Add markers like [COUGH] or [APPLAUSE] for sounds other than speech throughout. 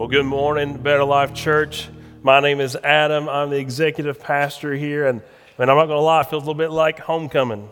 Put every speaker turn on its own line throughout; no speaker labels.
Well, good morning, Better Life Church. My name is Adam. I'm the executive pastor here, and, and I'm not going to lie, it feels a little bit like homecoming.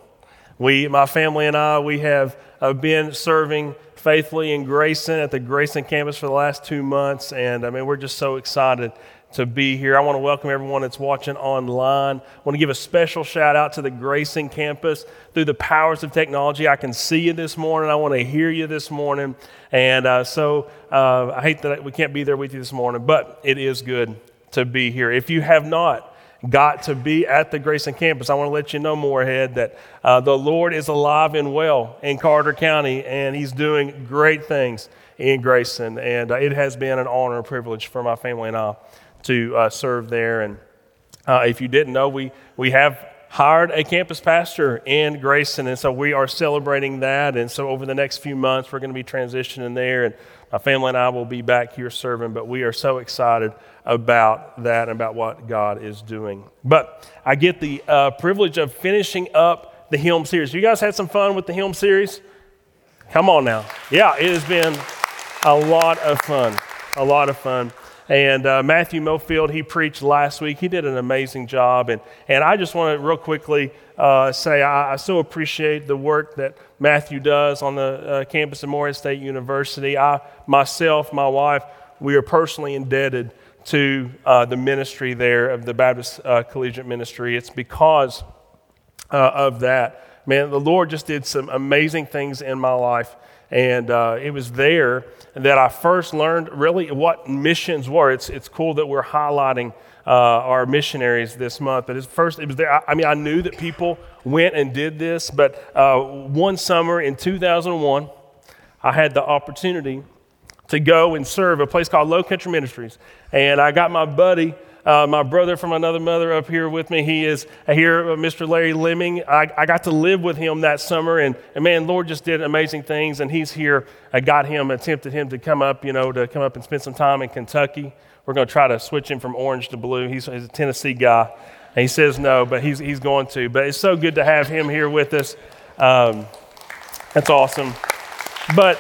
We, my family and I, we have uh, been serving faithfully in Grayson at the Grayson campus for the last two months, and I mean, we're just so excited to be here. I want to welcome everyone that's watching online. I want to give a special shout out to the Grayson campus. Through the powers of technology, I can see you this morning. I want to hear you this morning. And uh, so uh, I hate that we can't be there with you this morning, but it is good to be here. If you have not, got to be at the Grayson campus. I want to let you know, more ahead that uh, the Lord is alive and well in Carter County, and He's doing great things in Grayson. And uh, it has been an honor and privilege for my family and I to uh, serve there. And uh, if you didn't know, we, we have hired a campus pastor in Grayson, and so we are celebrating that. And so over the next few months, we're going to be transitioning there, and my family and I will be back here serving. But we are so excited about that and about what God is doing. But I get the uh, privilege of finishing up the Helm series. You guys had some fun with the Helm series? Come on now. Yeah, it has been a lot of fun. A lot of fun. And uh, Matthew Mofield, he preached last week. He did an amazing job. And, and I just want to real quickly uh, say I, I, so appreciate the work that Matthew does on the uh, campus of Morehead State University. I, myself, my wife, we are personally indebted to uh, the ministry there of the Baptist uh, Collegiate Ministry. It's because of that. Man, the Lord just did some amazing things in my life. And uh, it was there that I first learned really what missions were. It's, it's cool that we're highlighting uh, our missionaries this month. But first, it was there. I, I, mean, I knew that people went and did this, but uh, one summer in 2001, I had the opportunity to go and serve a place called Low Country Ministries. And I got my buddy uh, my brother from another mother up here with me, he is here, uh, Mr. Larry Lemming. I, I got to live with him that summer, and, and man, Lord just did amazing things, and he's here. I got him, attempted him to come up, you know, to come up and spend some time in Kentucky. We're going to try to switch him from orange to blue. He's, he's a Tennessee guy. And he says no, but he's, he's going to. But it's so good to have him here with us. Um, that's awesome. But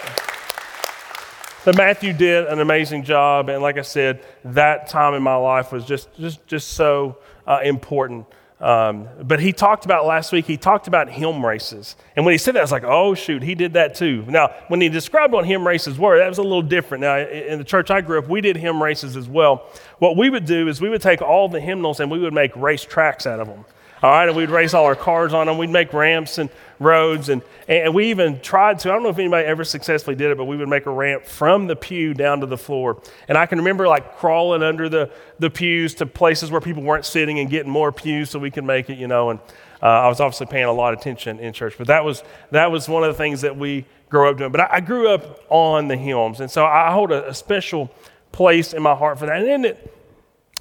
but Matthew did an amazing job, and like I said, that time in my life was just just just so uh, important. Um, but he talked about last week. He talked about hymn races, and when he said that, I was like, "Oh shoot, he did that too." Now, when he described what hymn races were, that was a little different. Now, in the church I grew up, we did hymn races as well. What we would do is we would take all the hymnals and we would make race tracks out of them. All right, and we'd race all our cars on them. We'd make ramps and roads, and, and we even tried to. I don't know if anybody ever successfully did it, but we would make a ramp from the pew down to the floor. And I can remember like crawling under the, the pews to places where people weren't sitting and getting more pews so we could make it, you know. And uh, I was obviously paying a lot of attention in church, but that was that was one of the things that we grew up doing. But I, I grew up on the hymns, and so I hold a, a special place in my heart for that. And isn't it,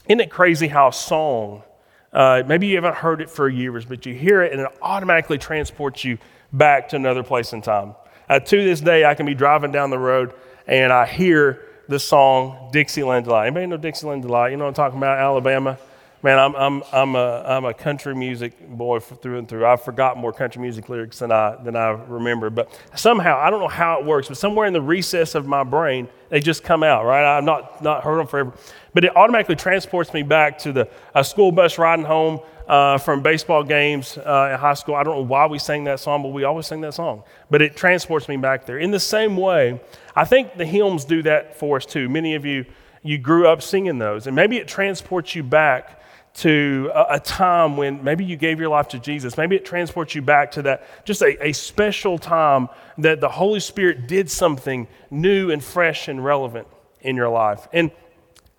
isn't it crazy how song uh, maybe you haven't heard it for years, but you hear it and it automatically transports you back to another place in time. Uh, to this day, I can be driving down the road and I hear the song Dixieland Delight. Anybody know Dixieland Delight? You know what I'm talking about? Alabama. Man, I'm, I'm, I'm, a, I'm a country music boy through and through. I've forgotten more country music lyrics than I, than I remember. But somehow, I don't know how it works, but somewhere in the recess of my brain, they just come out, right? I've not, not heard them forever. But it automatically transports me back to the a school bus riding home uh, from baseball games uh, in high school. I don't know why we sang that song, but we always sing that song. But it transports me back there. In the same way, I think the hymns do that for us too. Many of you, you grew up singing those, and maybe it transports you back to a, a, time when maybe you gave your life to Jesus. Maybe it transports you back to that, just a, a special time that the Holy Spirit did something new and fresh and relevant in your life. And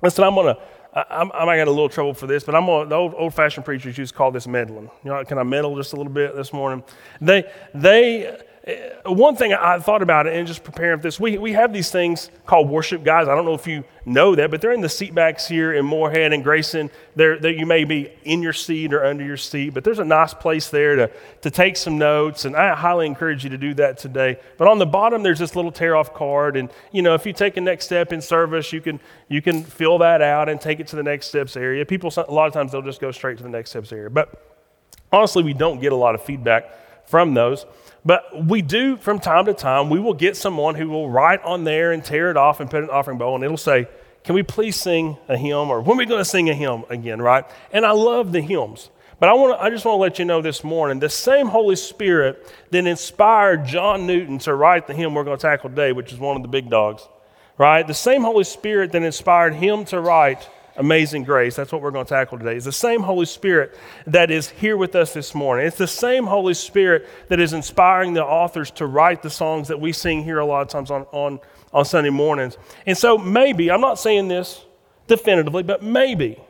listen, I'm going to. I, I might get a little trouble for this, but I'm on the old, old-fashioned preachers used to call this meddling. You know, can I meddle just a little bit this morning? They, they Uh, one thing I thought about it and just preparing for this, we, we have these things called worship guides. I don't know if you know that, but they're in the seat backs here in Morehead and Grayson. They're, they're, you may be in your seat or under your seat, but there's a nice place there to, to take some notes, and I highly encourage you to do that today. But on the bottom, there's this little tear off card, and you know, if you take a next step in service, you can, you can fill that out and take it to the next steps area. People, a lot of times, they'll just go straight to the next steps area. But honestly, we don't get a lot of feedback from those. But we do from time to time, we will get someone who will write on there and tear it off and put an offering bowl, and it'll say can we please sing a hymn or when are we going to sing a hymn again, right? And I love the hymns. But I, want I just want to let you know this morning the same Holy Spirit that inspired John Newton to write the hymn we're going to tackle today, which is one of the big dogs, right? The same Holy Spirit that inspired him to write Amazing Grace, that's what we're going to tackle today, is the same Holy Spirit that is here with us this morning. It's the same Holy Spirit that is inspiring the authors to write the songs that we sing here a lot of times on, on, on Sunday mornings. And so maybe, I'm not saying this definitively, but maybe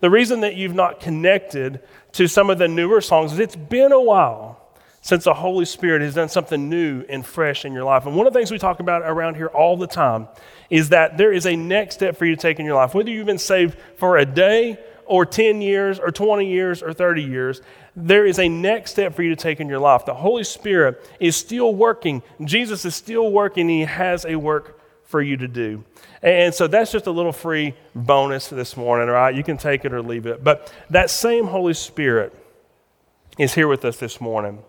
the reason that you've not connected to some of the newer songs is it's been a while since the Holy Spirit has done something new and fresh in your life. And one of the things we talk about around here all the time is that there is a next step for you to take in your life. Whether you've been saved for a day or 10 years or 20 years or 30 years, there is a next step for you to take in your life. The Holy Spirit is still working. Jesus is still working. He has a work for you to do. And so that's just a little free bonus this morning, all right? You can take it or leave it. But that same Holy Spirit is here with us this morning.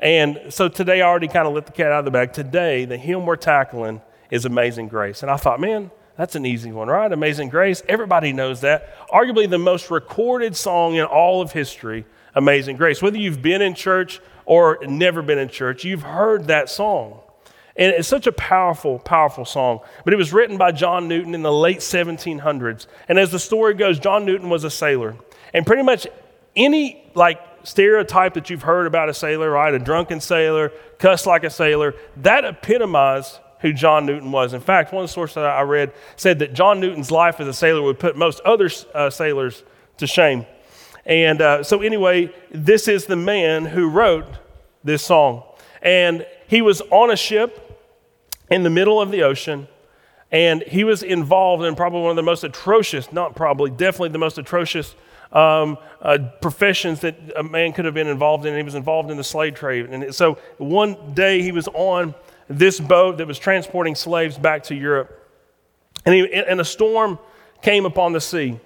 And so today I already kind of let the cat out of the bag. Today, the hymn we're tackling is Amazing Grace. And I thought, man, that's an easy one, right? Amazing Grace. Everybody knows that. Arguably the most recorded song in all of history, Amazing Grace. Whether you've been in church or never been in church, you've heard that song. And it's such a powerful, powerful song. But it was written by John Newton in the late 1700s. And as the story goes, John Newton was a sailor. And pretty much any like stereotype that you've heard about a sailor, right? A drunken sailor, cuss like a sailor, that epitomized who John Newton was. In fact, one source that I read said that John Newton's life as a sailor would put most other uh, sailors to shame. And uh, so, anyway, this is the man who wrote this song. And he was on a ship in the middle of the ocean, and he was involved in probably one of the most atrocious, not probably, definitely the most atrocious um, uh, professions that a man could have been involved in. He was involved in the slave trade. And so one day he was on this boat that was transporting slaves back to Europe, and, he, and a storm came upon the sea.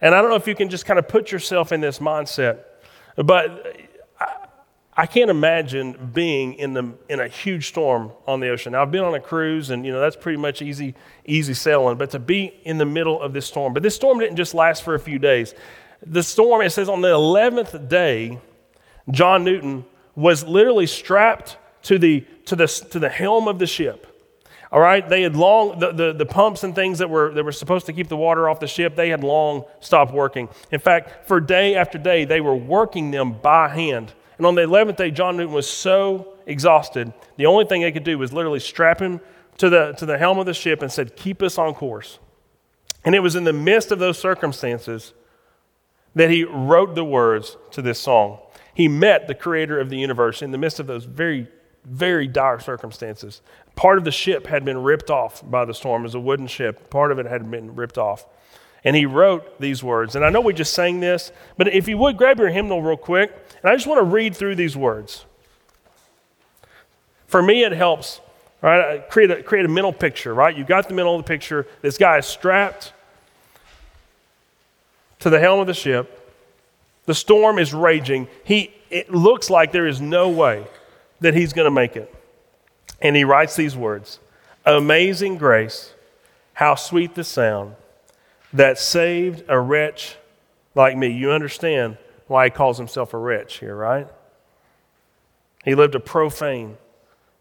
And I don't know if you can just kind of put yourself in this mindset, but I can't imagine being in, the, in a huge storm on the ocean. Now, I've been on a cruise, and you know that's pretty much easy, easy sailing. But to be in the middle of this storm, but this storm didn't just last for a few days. The storm, it says, on the eleventh day, John Newton was literally strapped to the to the to the helm of the ship. All right, they had long the, the, the pumps and things that were that were supposed to keep the water off the ship. They had long stopped working. In fact, for day after day, they were working them by hand and on the 11th day, John Newton was so exhausted, the only thing they could do was literally strap him to the, to the helm of the ship and said, Keep us on course. And it was in the midst of those circumstances that he wrote the words to this song. He met the creator of the universe in the midst of those very, very dire circumstances. Part of the ship had been ripped off by the storm. It was a wooden ship, part of it had been ripped off. And he wrote these words. And I know we just sang this, but if you would grab your hymnal real quick, and I just want to read through these words. For me, it helps, right? Create a, create a mental picture, right? You've got the the picture. This guy is strapped to the helm of the ship. The storm is raging. He, it looks like there is no way that he's going to make it. And he writes these words Amazing grace, how sweet the sound that saved a wretch like me. You understand why he calls himself a wretch here, right? He lived a profane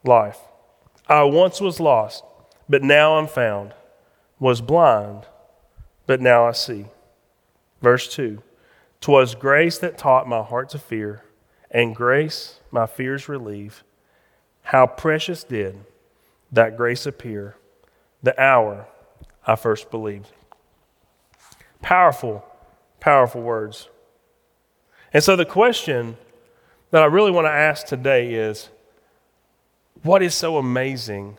life. I once was lost, but now I'm found, was blind, but now I see. Verse 2 Twas grace that taught my heart to fear, and grace my fears relieve. How precious did that grace appear the hour I first believed. Powerful, powerful words. And so the question that I really want to ask today is what is so amazing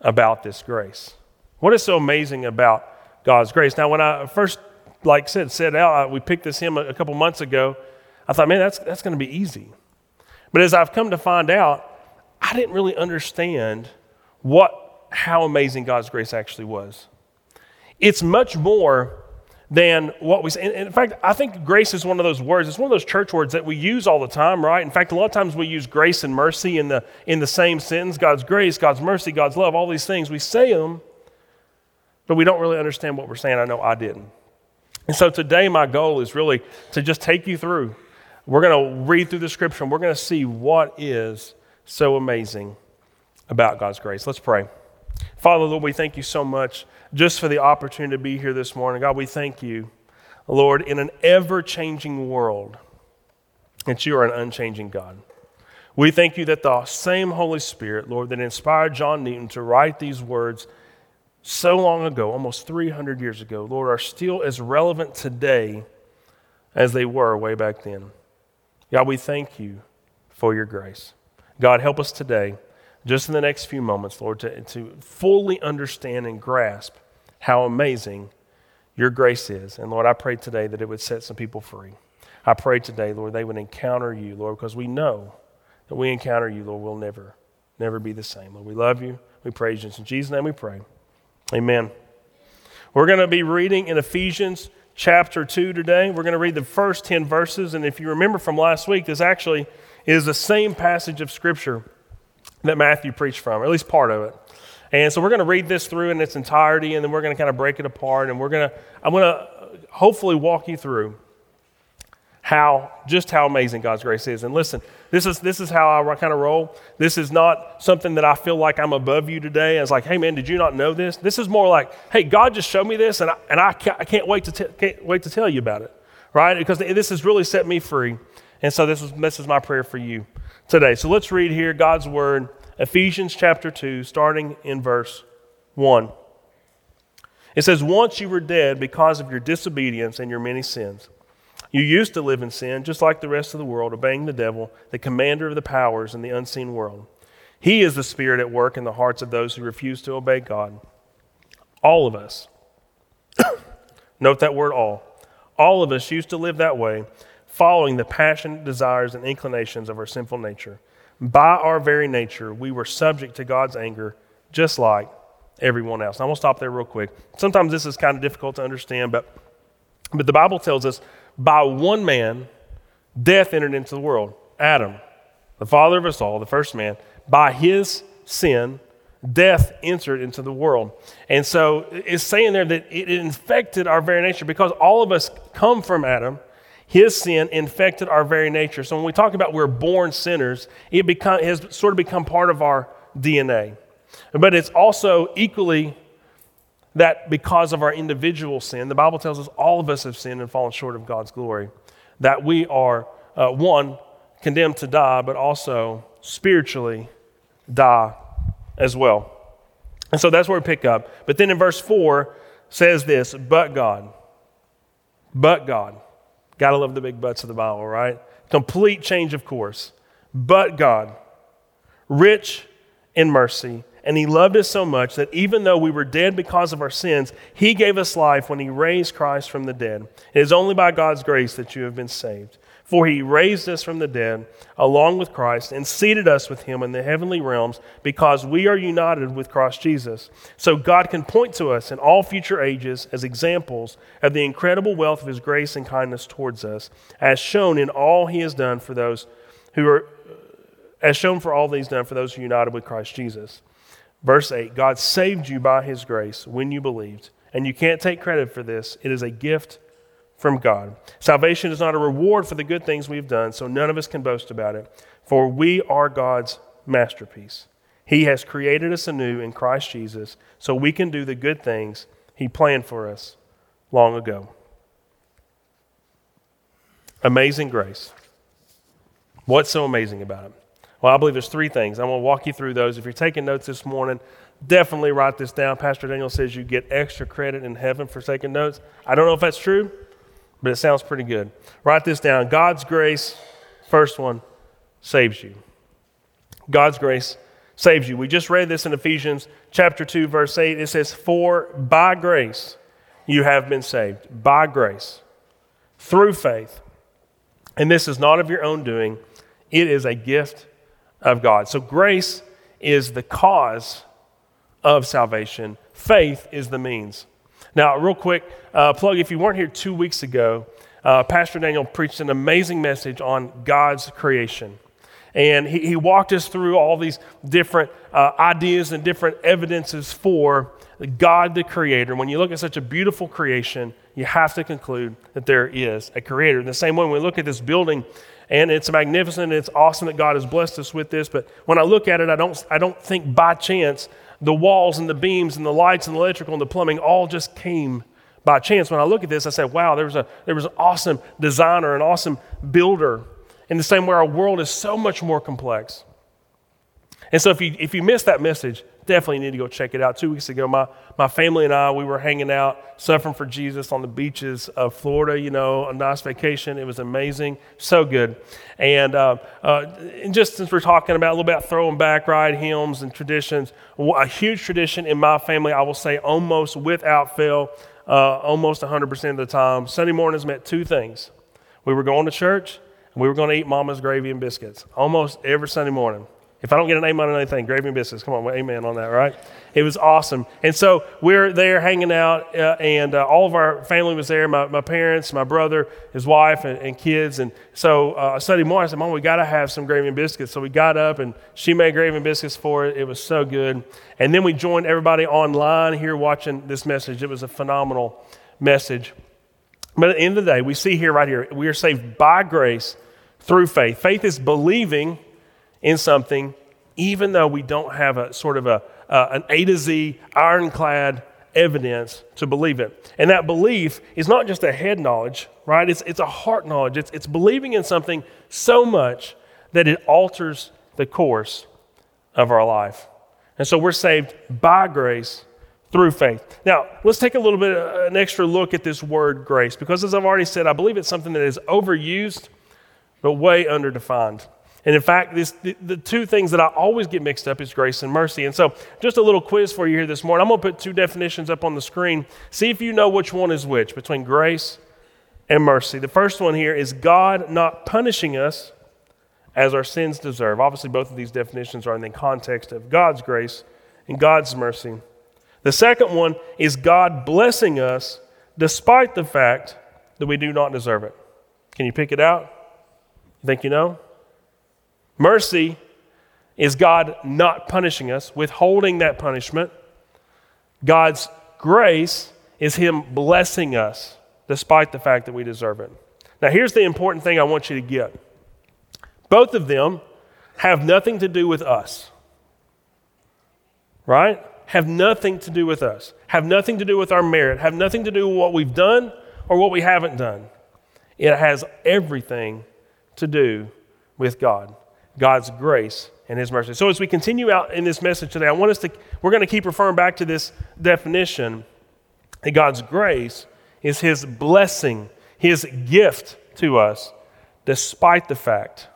about this grace? What is so amazing about God's grace? Now, when I first, like said, set out, we picked this hymn a, a couple months ago. I thought, man, that's, that's going to be easy. But as I've come to find out, I didn't really understand what, how amazing God's grace actually was. It's much more than what we say. In fact, I think grace is one of those words. It's one of those church words that we use all the time, right? In fact, a lot of times we use grace and mercy in the, in the same sentence God's grace, God's mercy, God's love, all these things. We say them, but we don't really understand what we're saying. I know I didn't. And so today, my goal is really to just take you through. We're going to read through the scripture and we're going to see what is so amazing about God's grace. Let's pray. Father, Lord, we thank you so much just for the opportunity to be here this morning. God, we thank you, Lord, in an ever changing world, that you are an unchanging God. We thank you that the same Holy Spirit, Lord, that inspired John Newton to write these words so long ago, almost 300 years ago, Lord, are still as relevant today as they were way back then. God, we thank you for your grace. God, help us today, just in the next few moments, Lord, to, to fully understand and grasp how amazing your grace is. And Lord, I pray today that it would set some people free. I pray today, Lord, they would encounter you, Lord, because we know that we encounter you, Lord, we'll never, never be the same. Lord, we love you. We praise you. In Jesus' name we pray. Amen. We're going to be reading in Ephesians chapter 2 today. We're going to read the first 10 verses. And if you remember from last week, this actually is the same passage of Scripture that Matthew preached from, or at least part of it. And so we're going to read this through in its entirety, and then we're going to kind of break it apart. And we're going to, I'm going to hopefully walk you through how just how amazing God's grace is. And listen, this is this is how I kind of roll. This is not something that I feel like I'm above you today. It's like, hey man, did you not know this? This is more like, hey, God just showed me this, and I, and I can't, I can't wait to can't wait to tell you about it, right? Because this has really set me free. And so this is this is my prayer for you today. So let's read here God's word, Ephesians chapter two, starting in verse one. It says, "Once you were dead because of your disobedience and your many sins." You used to live in sin, just like the rest of the world, obeying the devil, the commander of the powers in the unseen world. He is the spirit at work in the hearts of those who refuse to obey God. All of us, [COUGHS] note that word all, all of us used to live that way, following the passionate desires and inclinations of our sinful nature. By our very nature, we were subject to God's anger, just like everyone else. I'm going to stop there real quick. Sometimes this is kind of difficult to understand, but, but the Bible tells us by one man, death entered into the world. Adam, the father of us all, the first man, by his sin, death entered into the world. And so it's saying there that it infected our very nature because all of us come from Adam. His sin infected our very nature. So when we talk about we're born sinners, it become, has sort of become part of our DNA. But it's also equally that because of our individual sin, the Bible tells us all of us have sinned and fallen short of God's glory, that we are, uh, one, condemned to die, but also spiritually die as well. And so that's where we pick up. But then in verse 4 says this, but God. But God. Gotta love the big buts of the Bible, right? Complete change of course. But God, rich in mercy and he loved us so much that even though we were dead because of our sins, he gave us life when he raised Christ from the dead. It is only by God's grace that you have been saved. For he raised us from the dead along with Christ and seated us with him in the heavenly realms because we are united with Christ Jesus. So God can point to us in all future ages as examples of the incredible wealth of his grace and kindness towards us, as shown in all he has done for those who are as shown for all these done for those who are united with Christ Jesus. Verse 8 God saved you by his grace when you believed. And you can't take credit for this, it is a gift from God. Salvation is not a reward for the good things we've done, so none of us can boast about it. For we are God's masterpiece. He has created us anew in Christ Jesus so we can do the good things He planned for us long ago. Amazing grace. What's so amazing about it? Well, I believe there's three things. I'm going to walk you through those. If you're taking notes this morning, definitely write this down. Pastor Daniel says you get extra credit in heaven for taking notes. I don't know if that's true, but it sounds pretty good. Write this down. God's grace, first one, saves you. God's grace saves you. We just read this in Ephesians chapter 2 verse 8. It says, "For by grace you have been saved, by grace, through faith. And this is not of your own doing; it is a gift of God. So grace is the cause of salvation, faith is the means. Now, real quick, uh, plug if you weren't here two weeks ago, uh, Pastor Daniel preached an amazing message on God's creation. And he, he walked us through all these different uh, ideas and different evidences for God the Creator, when you look at such a beautiful creation, you have to conclude that there is a Creator. In the same way, when we look at this building, and it's magnificent, and it's awesome that God has blessed us with this, but when I look at it, I don't, I don't think by chance the walls and the beams and the lights and the electrical and the plumbing all just came by chance. When I look at this, I said, wow, there was, a, there was an awesome designer, an awesome builder. In the same way, our world is so much more complex. And so if you, if you missed that message, definitely need to go check it out. Two weeks ago, my, my family and I, we were hanging out, suffering for Jesus on the beaches of Florida, you know, a nice vacation. It was amazing, so good. And, uh, uh, and just since we're talking about a little bit throwing back, right, hymns and traditions, a huge tradition in my family, I will say almost without fail, uh, almost 100% of the time, Sunday mornings meant two things. We were going to church, and we were going to eat mama's gravy and biscuits almost every Sunday morning. If I don't get an amen on anything, gravy and biscuits. Come on, amen on that, right? It was awesome. And so we're there hanging out, uh, and uh, all of our family was there my, my parents, my brother, his wife, and, and kids. And so uh, Sunday morning, I said, Mom, we got to have some gravy and biscuits. So we got up, and she made gravy and biscuits for it. It was so good. And then we joined everybody online here watching this message. It was a phenomenal message. But at the end of the day, we see here, right here, we are saved by grace through faith. Faith is believing in something, even though we don't have a sort of a, uh, an A to Z ironclad evidence to believe it. And that belief is not just a head knowledge, right? It's, it's a heart knowledge. It's, it's believing in something so much that it alters the course of our life. And so we're saved by grace through faith. Now, let's take a little bit, uh, an extra look at this word grace, because as I've already said, I believe it's something that is overused, but way underdefined. And in fact, this, the, the, two things that I always get mixed up is grace and mercy. And so, just a little quiz for you here this morning. I'm going to put two definitions up on the screen. See if you know which one is which between grace and mercy. The first one here is God not punishing us as our sins deserve. Obviously, both of these definitions are in the context of God's grace and God's mercy. The second one is God blessing us despite the fact that we do not deserve it. Can you pick it out? You think you know? Mercy is God not punishing us, withholding that punishment. God's grace is Him blessing us despite the fact that we deserve it. Now, here's the important thing I want you to get both of them have nothing to do with us, right? Have nothing to do with us, have nothing to do with our merit, have nothing to do with what we've done or what we haven't done. It has everything to do with God. God's grace and his mercy. So as we continue out in this message today, I want us to we're going to keep referring back to this definition that God's grace is his blessing, his gift to us despite the fact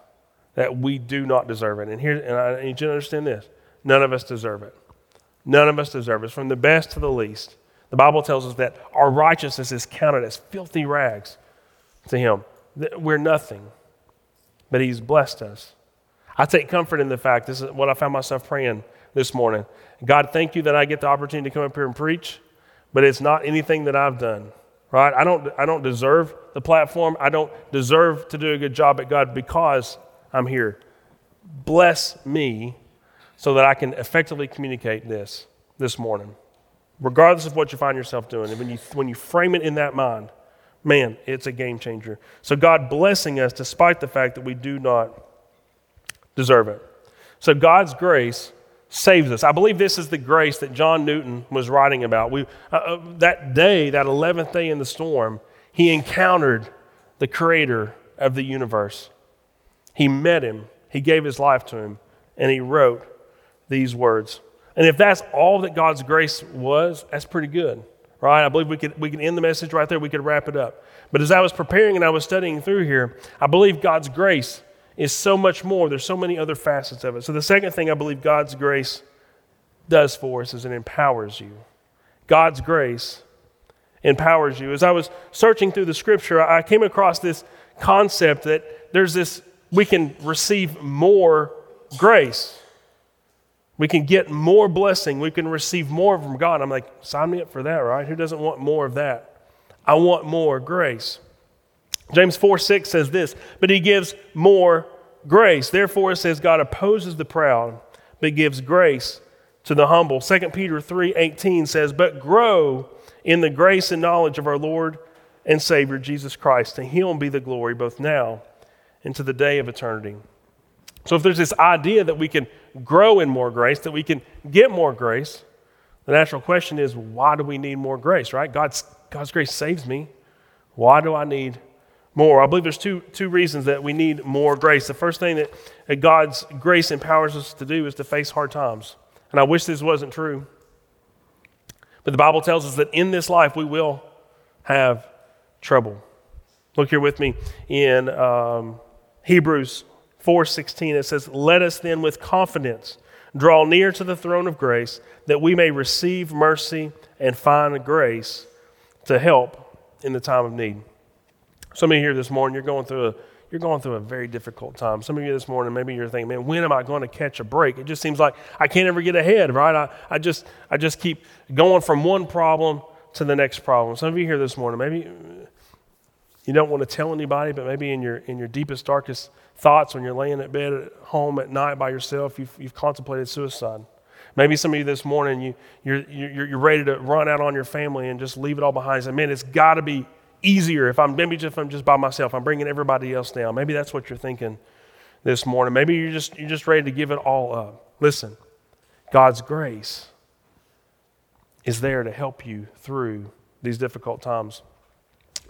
that we do not deserve it. And here and I need you to understand this. None of us deserve it. None of us deserve it. From the best to the least. The Bible tells us that our righteousness is counted as filthy rags to him. We're nothing. But he's blessed us I take comfort in the fact, this is what I found myself praying this morning. God, thank you that I get the opportunity to come up here and preach, but it's not anything that I've done, right? I don't, I don't deserve the platform. I don't deserve to do a good job at God because I'm here. Bless me so that I can effectively communicate this this morning, regardless of what you find yourself doing. And when you, when you frame it in that mind, man, it's a game changer. So, God blessing us despite the fact that we do not deserve it. So God's grace saves us. I believe this is the grace that John Newton was writing about. We, uh, uh, that day, that 11th day in the storm, he encountered the creator of the universe. He met him, he gave his life to him, and he wrote these words. And if that's all that God's grace was, that's pretty good, right? I believe we could, we could end the message right there, we could wrap it up. But as I was preparing and I was studying through here, I believe God's grace is so much more. There's so many other facets of it. So, the second thing I believe God's grace does for us is it empowers you. God's grace empowers you. As I was searching through the scripture, I came across this concept that there's this, we can receive more grace. We can get more blessing. We can receive more from God. I'm like, sign me up for that, right? Who doesn't want more of that? I want more grace. James 4 6 says this, but he gives more grace. Therefore, it says God opposes the proud, but gives grace to the humble. 2 Peter 3:18 says, "But grow in the grace and knowledge of our Lord and Savior Jesus Christ. To him be the glory both now and to the day of eternity." So if there's this idea that we can grow in more grace, that we can get more grace, the natural question is, why do we need more grace, right? God's, God's grace saves me. Why do I need more? I believe there's two, two reasons that we need more grace. The first thing that, God's grace empowers us to do is to face hard times. And I wish this wasn't true. But the Bible tells us that in this life we will have trouble. Look here with me in um, Hebrews 4:16. It says, "Let us then with confidence draw near to the throne of grace, that we may receive mercy and find grace to help in the time of need." Some of you here this morning, you're going through a you're going through a very difficult time. Some of you this morning, maybe you're thinking, man, when am I going to catch a break? It just seems like I can't ever get ahead, right? I, I, just, I just keep going from one problem to the next problem. Some of you here this morning, maybe you don't want to tell anybody, but maybe in your, in your deepest, darkest thoughts when you're laying at bed at home at night by yourself, you've, you've contemplated suicide. Maybe some of you this morning, you, you're, you're, you're ready to run out on your family and just leave it all behind. And Say, man, it's got to be easier if I'm maybe just if I'm just by myself. I'm bringing everybody else down. Maybe that's what you're thinking this morning. Maybe you're just you're just ready to give it all up. Listen, God's grace is there to help you through these difficult times.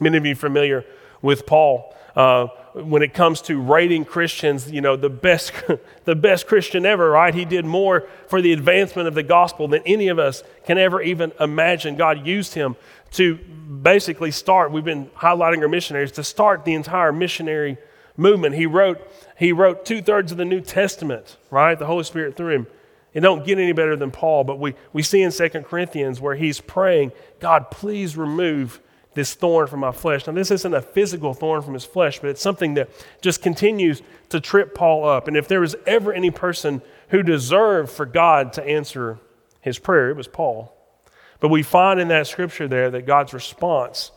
Many of you familiar with Paul. Uh, when it comes to rating Christians, you know, the best, [LAUGHS] the best Christian ever, right? He did more for the advancement of the gospel than any of us can ever even imagine. God used him to basically start, we've been highlighting our missionaries, to start the entire missionary movement. He wrote, he wrote two thirds of the New Testament, right? The Holy Spirit through him. It don't get any better than Paul, but we, we see in Second Corinthians where he's praying, God, please remove this thorn from my flesh. Now, this isn't a physical thorn from his flesh, but it's something that just continues to trip Paul up. And if there was ever any person who deserved for God to answer his prayer, it was Paul. But we find in that scripture there that God's response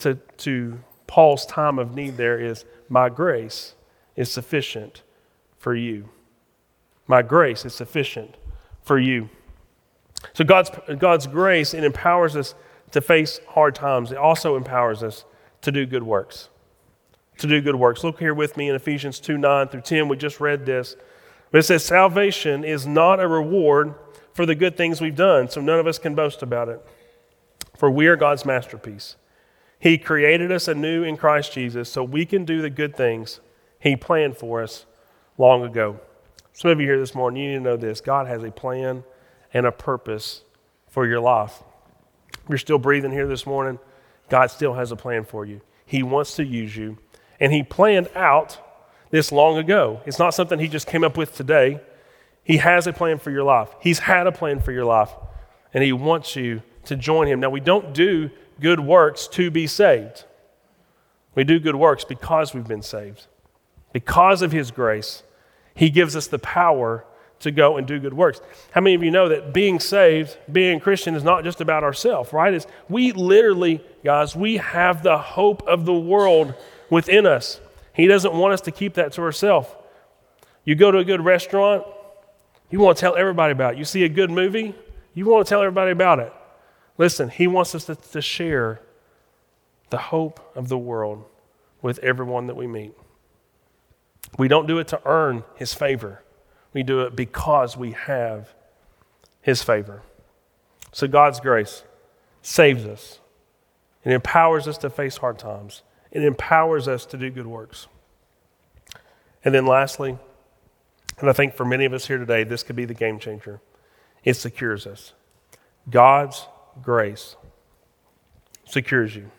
to, to Paul's time of need there is, My grace is sufficient for you. My grace is sufficient for you. So God's, God's grace, it empowers us to face hard times. It also empowers us to do good works. To do good works. Look here with me in Ephesians 2 9 through 10. We just read this. But it says, Salvation is not a reward for the good things we've done, so none of us can boast about it. For we are God's masterpiece. He created us anew in Christ Jesus so we can do the good things He planned for us long ago. Some of you here this morning, you need to know this God has a plan and a purpose for your life. You're still breathing here this morning, God still has a plan for you. He wants to use you, and He planned out this long ago. It's not something He just came up with today. He has a plan for your life. He's had a plan for your life, and He wants you to join Him. Now, we don't do good works to be saved, we do good works because we've been saved. Because of His grace, He gives us the power to go and do good works. How many of you know that being saved, being Christian, is not just about ourselves, right? It's, we literally, guys, we have the hope of the world within us. He doesn't want us to keep that to ourselves. You go to a good restaurant, you want to tell everybody about it. You see a good movie, you want to tell everybody about it. Listen, He wants us to, to share the hope of the world with everyone that we meet. We don't do it to earn His favor, we do it because we have His favor. So God's grace saves us, it empowers us to face hard times, it empowers us to do good works. And then lastly, and I think for many of us here today, this could be the game changer. It secures us. God's grace secures you.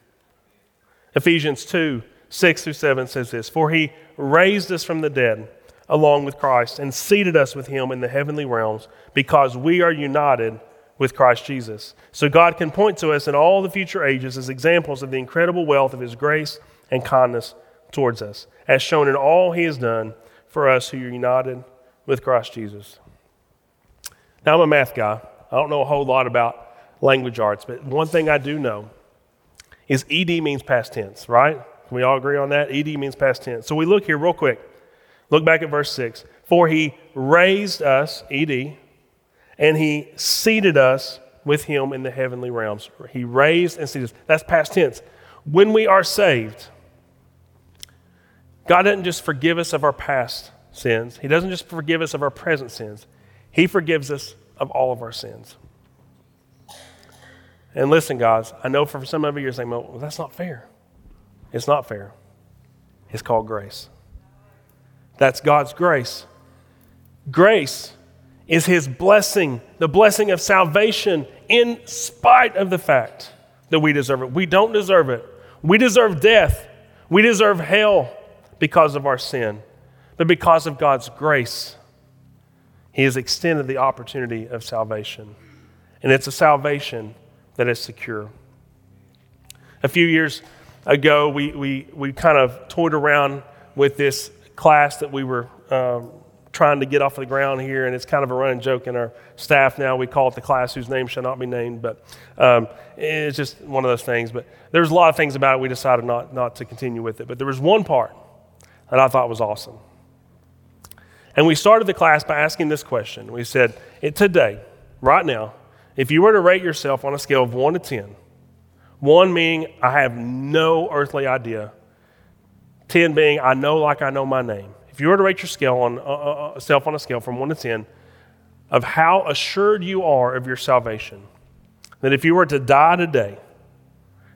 Ephesians 2 6 through 7 says this For he raised us from the dead along with Christ and seated us with him in the heavenly realms because we are united with Christ Jesus. So God can point to us in all the future ages as examples of the incredible wealth of his grace and kindness towards us, as shown in all he has done for us who are united with Christ Jesus. Now, I'm a math guy. I don't know a whole lot about language arts, but one thing I do know is ED means past tense, right? Can we all agree on that? ED means past tense. So we look here real quick. Look back at verse 6. For he raised us, ED, and he seated us with him in the heavenly realms. He raised and seated us. That's past tense. When we are saved, God doesn't just forgive us of our past sins, He doesn't just forgive us of our present sins, He forgives us of all of our sins. And listen, guys, I know for some of you, you're saying, well, that's not fair. It's not fair. It's called grace. That's God's grace. Grace is His blessing, the blessing of salvation, in spite of the fact that we deserve it. We don't deserve it. We deserve death. We deserve hell because of our sin. But because of God's grace, He has extended the opportunity of salvation. And it's a salvation that is secure. A few years ago, we, we, we kind of toyed around with this class that we were um, trying to get off the ground here, and it's kind of a running joke in our staff now. We call it the class whose name shall not be named, but um, it's just one of those things. But there's a lot of things about it we decided not, not to continue with it. But there was one part that I thought was awesome. And we started the class by asking this question. We said, Today, right now, if you were to rate yourself on a scale of 1 to 10, 1 meaning I have no earthly idea, 10 being I know like I know my name. If you were to rate your scale on, uh, uh, uh self on a scale from 1 to 10 of how assured you are of your salvation, that if you were to die today,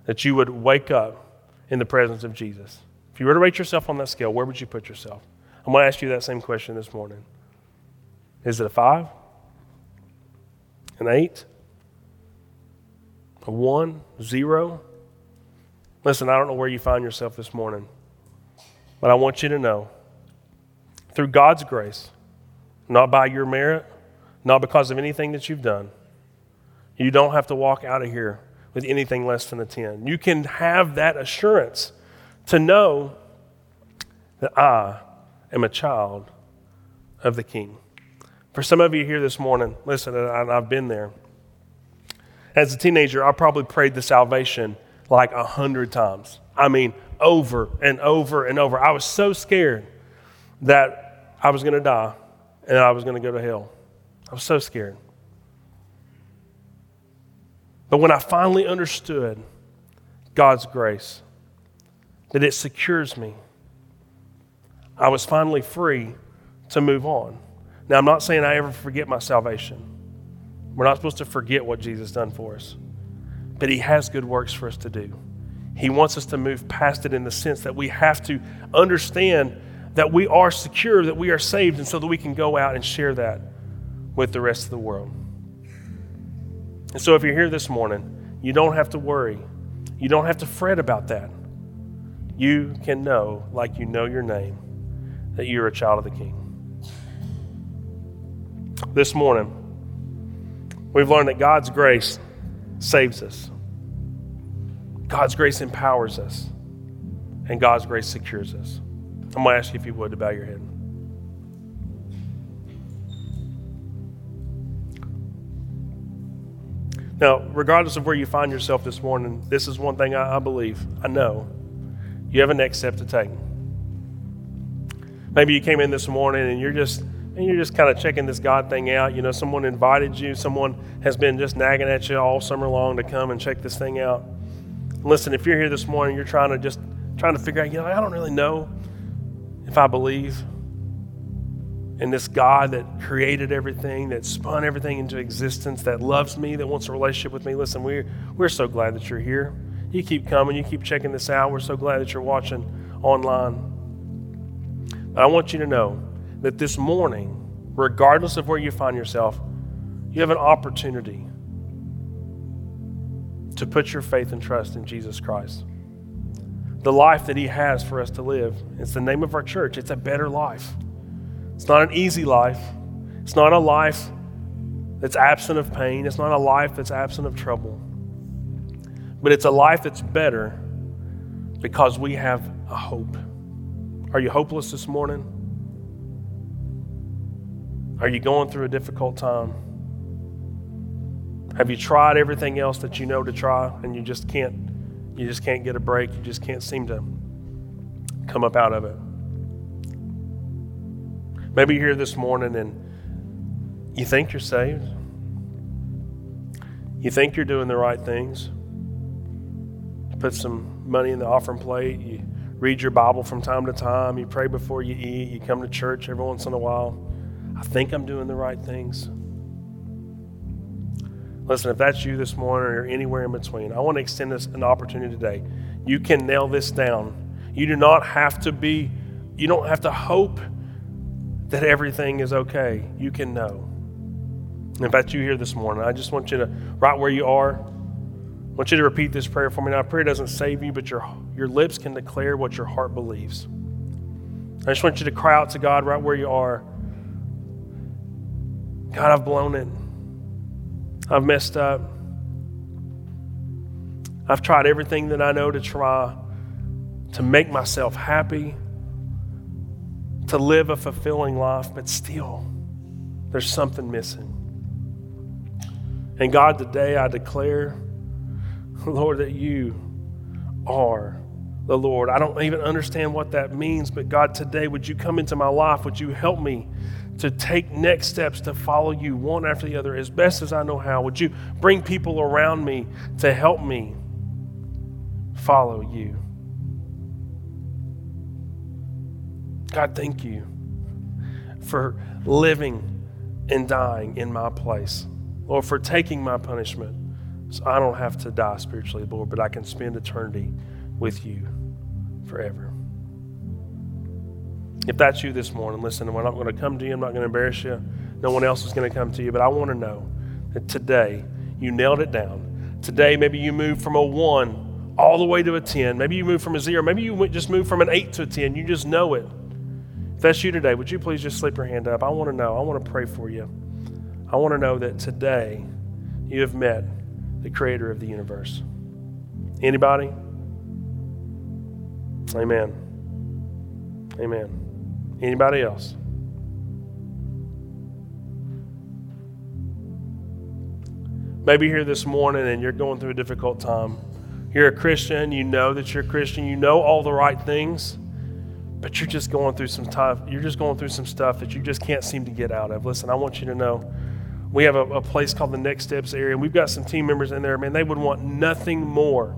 that you would wake up in the presence of Jesus. If you were to rate yourself on that scale, where would you put yourself? I'm going to ask you that same question this morning. Is it a five? An eight? A one? Zero? Listen, I don't know where you find yourself this morning, but I want you to know through God's grace, not by your merit, not because of anything that you've done, you don't have to walk out of here with anything less than a 10. You can have that assurance to know that I am a child of the King. For some of you here this morning, listen, I've been there. As a teenager, I probably prayed the salvation like a hundred times. I mean, over and over and over. I was so scared that I was going to die and I was going to go to hell. I was so scared. But when I finally understood God's grace, that it secures me, I was finally free to move on. Now, I'm not saying I ever forget my salvation. We're not supposed to forget what Jesus done for us. But he has good works for us to do. He wants us to move past it in the sense that we have to understand that we are secure, that we are saved, and so that we can go out and share that with the rest of the world. And so if you're here this morning, you don't have to worry. You don't have to fret about that. You can know, like you know your name, that you're a child of the King. This morning, we've learned that God's grace saves us, God's grace empowers us, and God's grace secures us. I'm going to ask you if you would to bow your head. Now, regardless of where you find yourself this morning, this is one thing I, I believe, I know. You have a next step to take. Maybe you came in this morning and you're just and you're just kind of checking this God thing out. You know, someone invited you, someone has been just nagging at you all summer long to come and check this thing out. Listen, if you're here this morning, you're trying to just trying to figure out, you know, I don't really know if I believe in this God that created everything, that spun everything into existence, that loves me, that wants a relationship with me. Listen, we're, we're so glad that you're here. You keep coming, you keep checking this out. We're so glad that you're watching online. I want you to know that this morning, regardless of where you find yourself, you have an opportunity to put your faith and trust in Jesus Christ. The life that He has for us to live. It's the name of our church. It's a better life. It's not an easy life. It's not a life that's absent of pain. It's not a life that's absent of trouble. But it's a life that's better because we have a hope. Are you hopeless this morning? Are you going through a difficult time? Have you tried everything else that you know to try and you just can't you just can't get a break, you just can't seem to come up out of it? Maybe you're here this morning and you think you're saved. You think you're doing the right things. Put some money in the offering plate. You read your Bible from time to time. You pray before you eat. You come to church every once in a while. I think I'm doing the right things. Listen, if that's you this morning or anywhere in between, I want to extend this an opportunity today. You can nail this down. You do not have to be, you don't have to hope that everything is okay. You can know. If that's you here this morning, I just want you to, right where you are, I want you to repeat this prayer for me. Now, prayer doesn't save you, but your, your lips can declare what your heart believes. I just want you to cry out to God right where you are. God, I've blown it. I've messed up. I've tried everything that I know to try to make myself happy, to live a fulfilling life, but still, there's something missing. And God, today I declare, Lord, that you are the Lord. I don't even understand what that means, but God, today, would you come into my life? Would you help me to take next steps to follow you one after the other as best as I know how? Would you bring people around me to help me follow you? God, thank you for living and dying in my place. Lord, for taking my punishment so I don't have to die spiritually, Lord, but I can spend eternity with you forever. If that's you this morning, listen, we're not going to come to you. I'm not going to embarrass you. No one else is going to come to you. But I want to know that today you nailed it down. Today, maybe you moved from a one all the way to a 10. Maybe you moved from a zero. Maybe you just moved from an eight to a 10. You just know it. If that's you today, would you please just slip your hand up? I want to know. I want to pray for you. I want to know that today you have met the creator of the universe. Anybody? Amen. Amen. Anybody else? Maybe here this morning and you're going through a difficult time. You're a Christian, you know that you're a Christian, you know all the right things, but you're just going through some tough, you're just going through some stuff that you just can't seem to get out of. Listen, I want you to know we have a, a place called the Next Steps area, and we've got some team members in there, man, they would want nothing more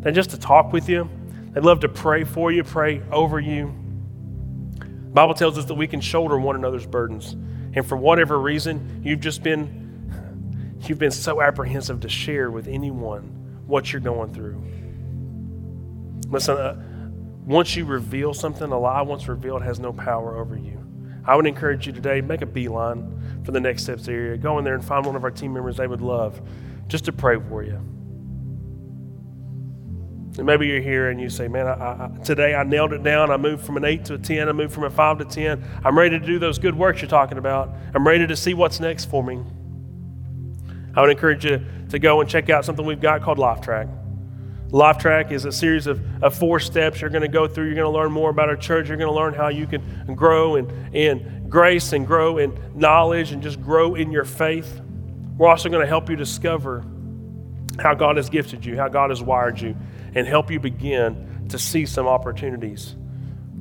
than just to talk with you. They'd love to pray for you, pray over you. Bible tells us that we can shoulder one another's burdens. And for whatever reason, you've just been you've been so apprehensive to share with anyone what you're going through. Listen, uh, once you reveal something, a lie once revealed has no power over you. I would encourage you today, make a beeline for the next steps area. Go in there and find one of our team members they would love just to pray for you. And maybe you're here and you say, Man, I, I, today I nailed it down. I moved from an 8 to a 10. I moved from a 5 to 10. I'm ready to do those good works you're talking about. I'm ready to see what's next for me. I would encourage you to go and check out something we've got called Life Track. Life Track is a series of, of four steps you're going to go through. You're going to learn more about our church. You're going to learn how you can grow in, in grace and grow in knowledge and just grow in your faith. We're also going to help you discover how God has gifted you, how God has wired you, and help you begin to see some opportunities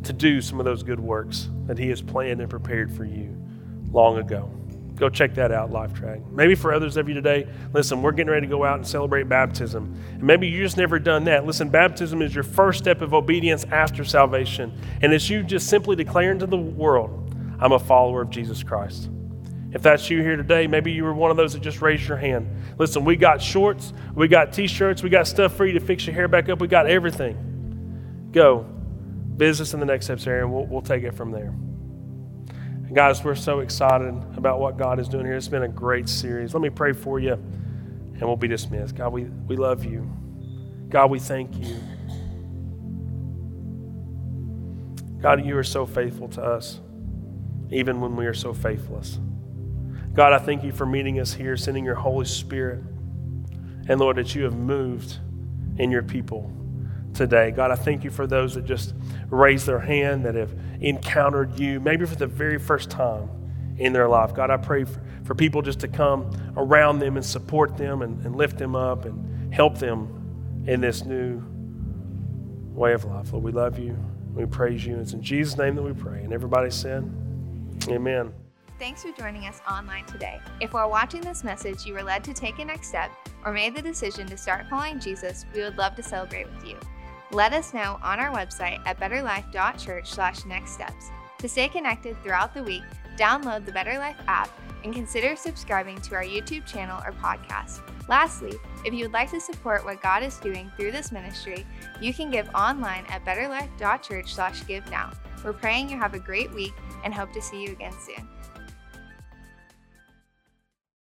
to do some of those good works that He has planned and prepared for you long ago. Go check that out, Life Track. Maybe for others of you today, listen, we're getting ready to go out and celebrate baptism. And maybe you just never done that. Listen, baptism is your first step of obedience after salvation. And it's you just simply declaring to the world, I'm a follower of Jesus Christ. If that's you here today, maybe you were one of those that just raised your hand. Listen, we got shorts, we got t shirts, we got stuff for you to fix your hair back up, we got everything. Go. Business in the next steps area, and we'll, we'll take it from there. Guys, we're so excited about what God is doing here. It's been a great series. Let me pray for you, and we'll be dismissed. God, we, we love you. God, we thank you. God, you are so faithful to us, even when we are so faithless. God, I thank you for meeting us here, sending your Holy Spirit. And Lord, that you have moved in your people today. God, I thank you for those that just raised their hand, that have encountered you, maybe for the very first time in their life. God, I pray for, for people just to come around them and support them and, and lift them up and help them in this new way of life. Lord, we love you. We praise you. It's in Jesus' name that we pray. And everybody said, Amen.
Thanks for joining us online today. If while watching this message you were led to take a next step or made the decision to start following Jesus, we would love to celebrate with you. Let us know on our website at betterlife.church/next steps. To stay connected throughout the week, download the Better Life app and consider subscribing to our YouTube channel or podcast. Lastly, if you would like to support what God is doing through this ministry, you can give online at betterlife.church/give now. We're praying you have a great week and hope to see you again soon.